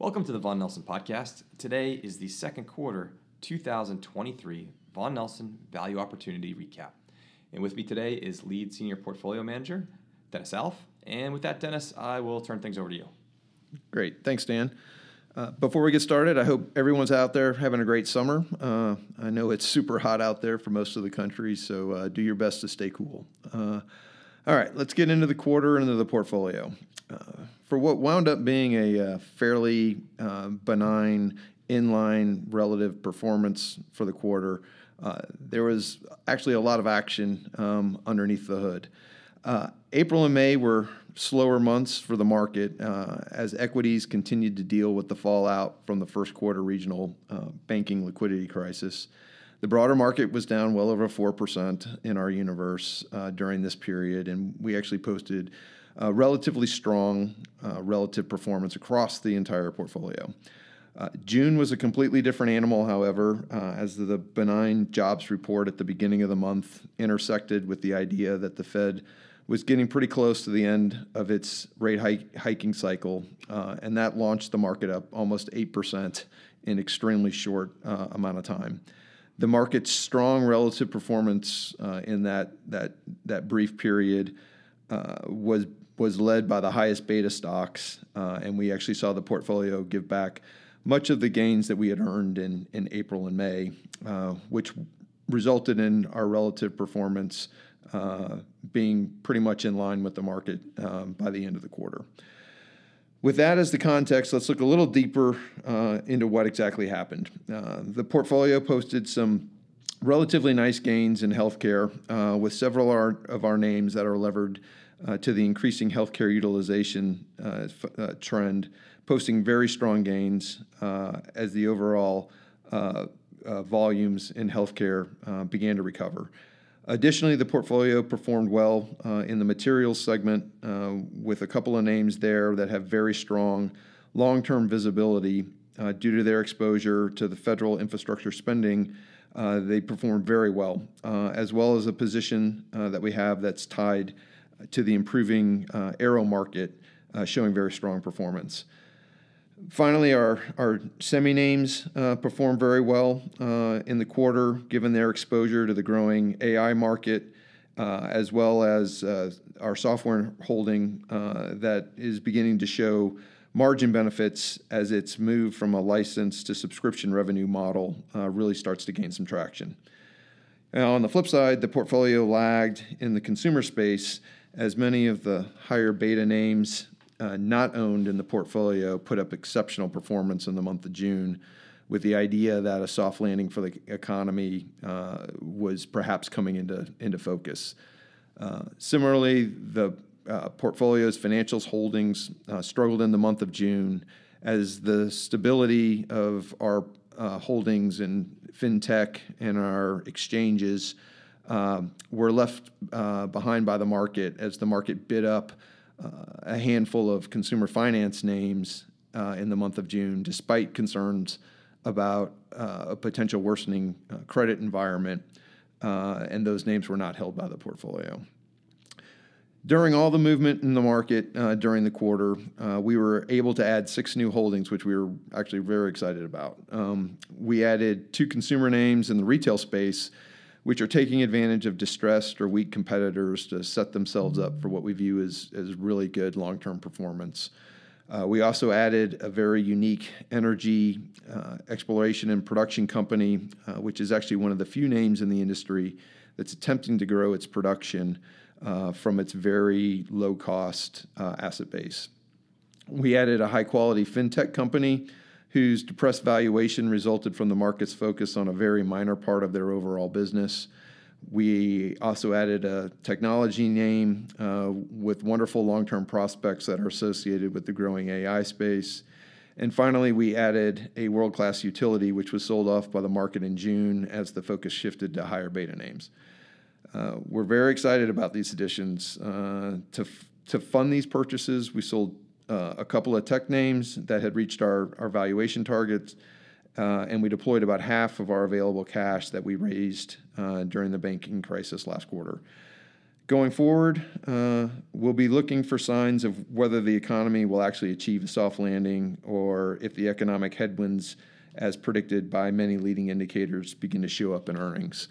Welcome to the Vaughan Nelson Podcast. Today is the second quarter 2023 Vaughan Nelson Value Opportunity Recap. And with me today is lead senior portfolio manager, Dennis Alff. And with that, Dennis, I will turn things over to you. Great. Thanks, Dan. Uh, before we get started, I hope everyone's out there having a great summer. Uh, I know it's super hot out there for most of the country, so uh, do your best to stay cool. All right, let's get into the quarter and into the portfolio. Uh, for what wound up being a uh, fairly uh, benign inline relative performance for the quarter, uh, there was actually a lot of action um, underneath the hood. Uh, April and May were slower months for the market uh, as equities continued to deal with the fallout from the first quarter regional banking liquidity crisis. The broader market was down well over 4% in our universe uh, during this period, and we actually posted relatively strong uh, relative performance across the entire portfolio. Uh, June was a completely different animal, however, uh, as the benign jobs report at the beginning of the month intersected with the idea that the Fed was getting pretty close to the end of its rate hike, hiking cycle, uh, and that launched the market up almost 8% in extremely short amount of time. The market's strong relative performance uh, in that, that, that brief period was was led by the highest beta stocks, uh, and we actually saw the portfolio give back much of the gains that we had earned in, in April and May, uh, which resulted in our relative performance uh, being pretty much in line with the market um, by the end of the quarter. With that as the context, let's look a little deeper uh, into what exactly happened. Uh, the portfolio posted some relatively nice gains in healthcare, uh, with several of our names that are levered uh, to the increasing healthcare utilization uh, f- uh, trend, posting very strong gains as the overall volumes in healthcare began to recover. Additionally, the portfolio performed well in the materials segment with a couple of names there that have very strong long term visibility due to their exposure to the federal infrastructure spending. Uh, they performed very well, uh, as well as a position uh, that we have that's tied to the improving uh, aero market, uh, showing very strong performance. Finally, our, our semi names uh, performed very well uh, in the quarter, given their exposure to the growing AI market, uh, as well as uh, our software holding that is beginning to show margin benefits as its move from a license to subscription revenue model really starts to gain some traction. Now, on the flip side, the portfolio lagged in the consumer space as many of the higher beta names uh, not owned in the portfolio put up exceptional performance in the month of June, with the idea that a soft landing for the economy uh, was perhaps coming into, into focus. Uh, similarly, the uh, portfolio's financials holdings uh, struggled in the month of June as the stability of our uh, holdings in fintech and our exchanges were left behind by the market as the market bid up a handful of consumer finance names uh, in the month of June, despite concerns about uh, a potential worsening uh, credit environment, uh, and those names were not held by the portfolio. During all the movement in the market during the quarter, we were able to add six new holdings, which we were actually very excited about. Um, we added two consumer names in the retail space which are taking advantage of distressed or weak competitors to set themselves up for what we view as, as really good long term performance. Uh, we also added a very unique energy uh, exploration and production company, uh, which is actually one of the few names in the industry that's attempting to grow its production uh, from its very low cost uh, asset base. We added a high quality fintech company whose depressed valuation resulted from the market's focus on a very minor part of their overall business. We also added a technology name uh, with wonderful long term prospects that are associated with the growing AI space. And finally, we added a world class utility, which was sold off by the market in June as the focus shifted to higher beta names. Uh, we're very excited about these additions. Uh, to, f- to fund these purchases, we sold uh, a couple of tech names that had reached our, our valuation targets, uh, and we deployed about half of our available cash that we raised uh, during the banking crisis last quarter. Going forward, uh, we'll be looking for signs of whether the economy will actually achieve a soft landing or if the economic headwinds, as predicted by many leading indicators, begin to show up in earnings.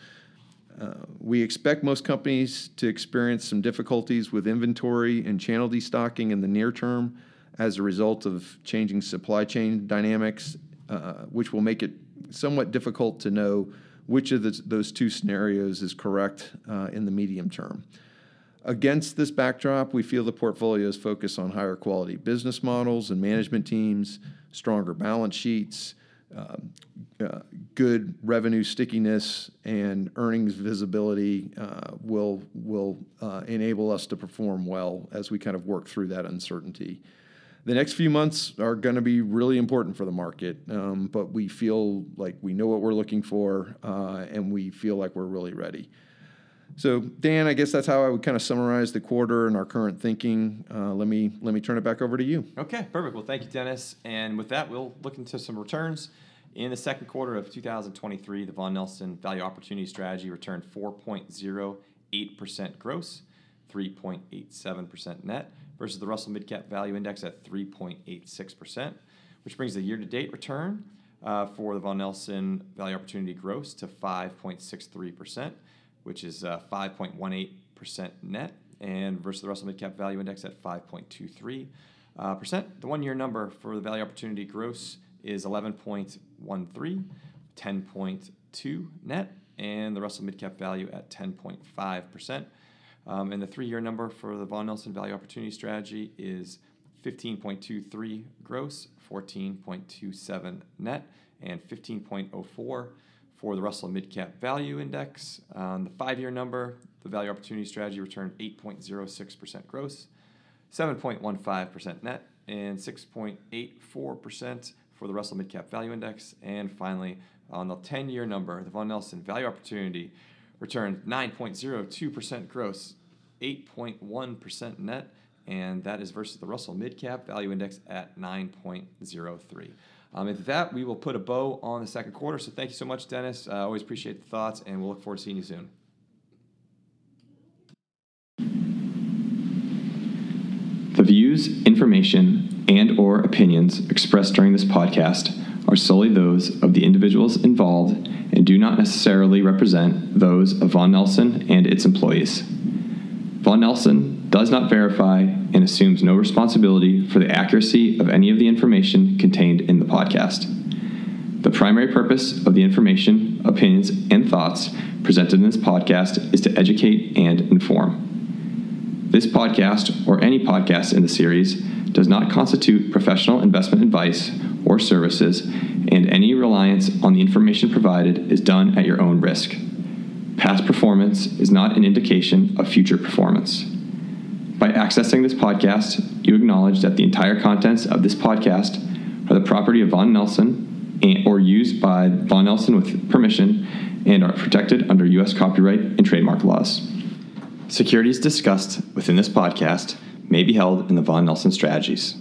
Uh, we expect most companies to experience some difficulties with inventory and channel destocking in the near term as a result of changing supply chain dynamics, uh, which will make it somewhat difficult to know which of the, those two scenarios is correct uh, in the medium term. Against this backdrop, we feel the portfolio's focus on higher quality business models and management teams, stronger balance sheets, uh, uh, good revenue stickiness, and earnings visibility uh, will will uh, enable us to perform well as we kind of work through that uncertainty. The next few months are going to be really important for the market, um, but we feel like we know what we're looking for, uh, and we feel like we're really ready. So, Dan, I guess that's how I would kind of summarize the quarter and our current thinking. Uh, let me let me turn it back over to you. Okay, perfect. Well, thank you, Dennis. And with that, we'll look into some returns. In the second quarter of 2023, the Vaughan Nelson Value Opportunity Strategy returned 4.08% gross, 3.87% net, versus the Russell Midcap Value Index at 3.86%, which brings the year-to-date return uh, for the Vaughan Nelson Value Opportunity gross to 5.63% which is uh, 5.18% net, and versus the Russell Midcap Value Index at 5.23%. Uh. The one year number for the Value Opportunity gross is 11.13, 10.2 net, and the Russell Midcap Value at 10.5%. Um, and the three year number for the Vaughan Nelson Value Opportunity Strategy is 15.23 gross, 14.27 net, and 15.04 for the Russell Midcap Value Index. On the five year number, the Value Opportunity Strategy returned 8.06% gross, 7.15% net, and 6.84% for the Russell Midcap Value Index. And finally, on the 10 year number, the Vaughan Nelson Value Opportunity returned 9.02% gross, 8.1% net, and that is versus the Russell Midcap Value Index at 9.03. Um, and with that, we will put a bow on the second quarter. So thank you so much, Dennis. I uh, always appreciate the thoughts, and we'll look forward to seeing you soon. The views, information, and or opinions expressed during this podcast are solely those of the individuals involved and do not necessarily represent those of Vaughan Nelson and its employees. Vaughan Nelson does not verify, and assumes no responsibility for the accuracy of any of the information contained in the podcast. The primary purpose of the information, opinions, and thoughts presented in this podcast is to educate and inform. This podcast, or any podcast in the series, does not constitute professional investment advice or services, and any reliance on the information provided is done at your own risk. Past performance is not an indication of future performance. By accessing this podcast, you acknowledge that the entire contents of this podcast are the property of Vaughan Nelson and, or used by Vaughan Nelson with permission and are protected under U.S. copyright and trademark laws. Securities discussed within this podcast may be held in the Vaughan Nelson strategies.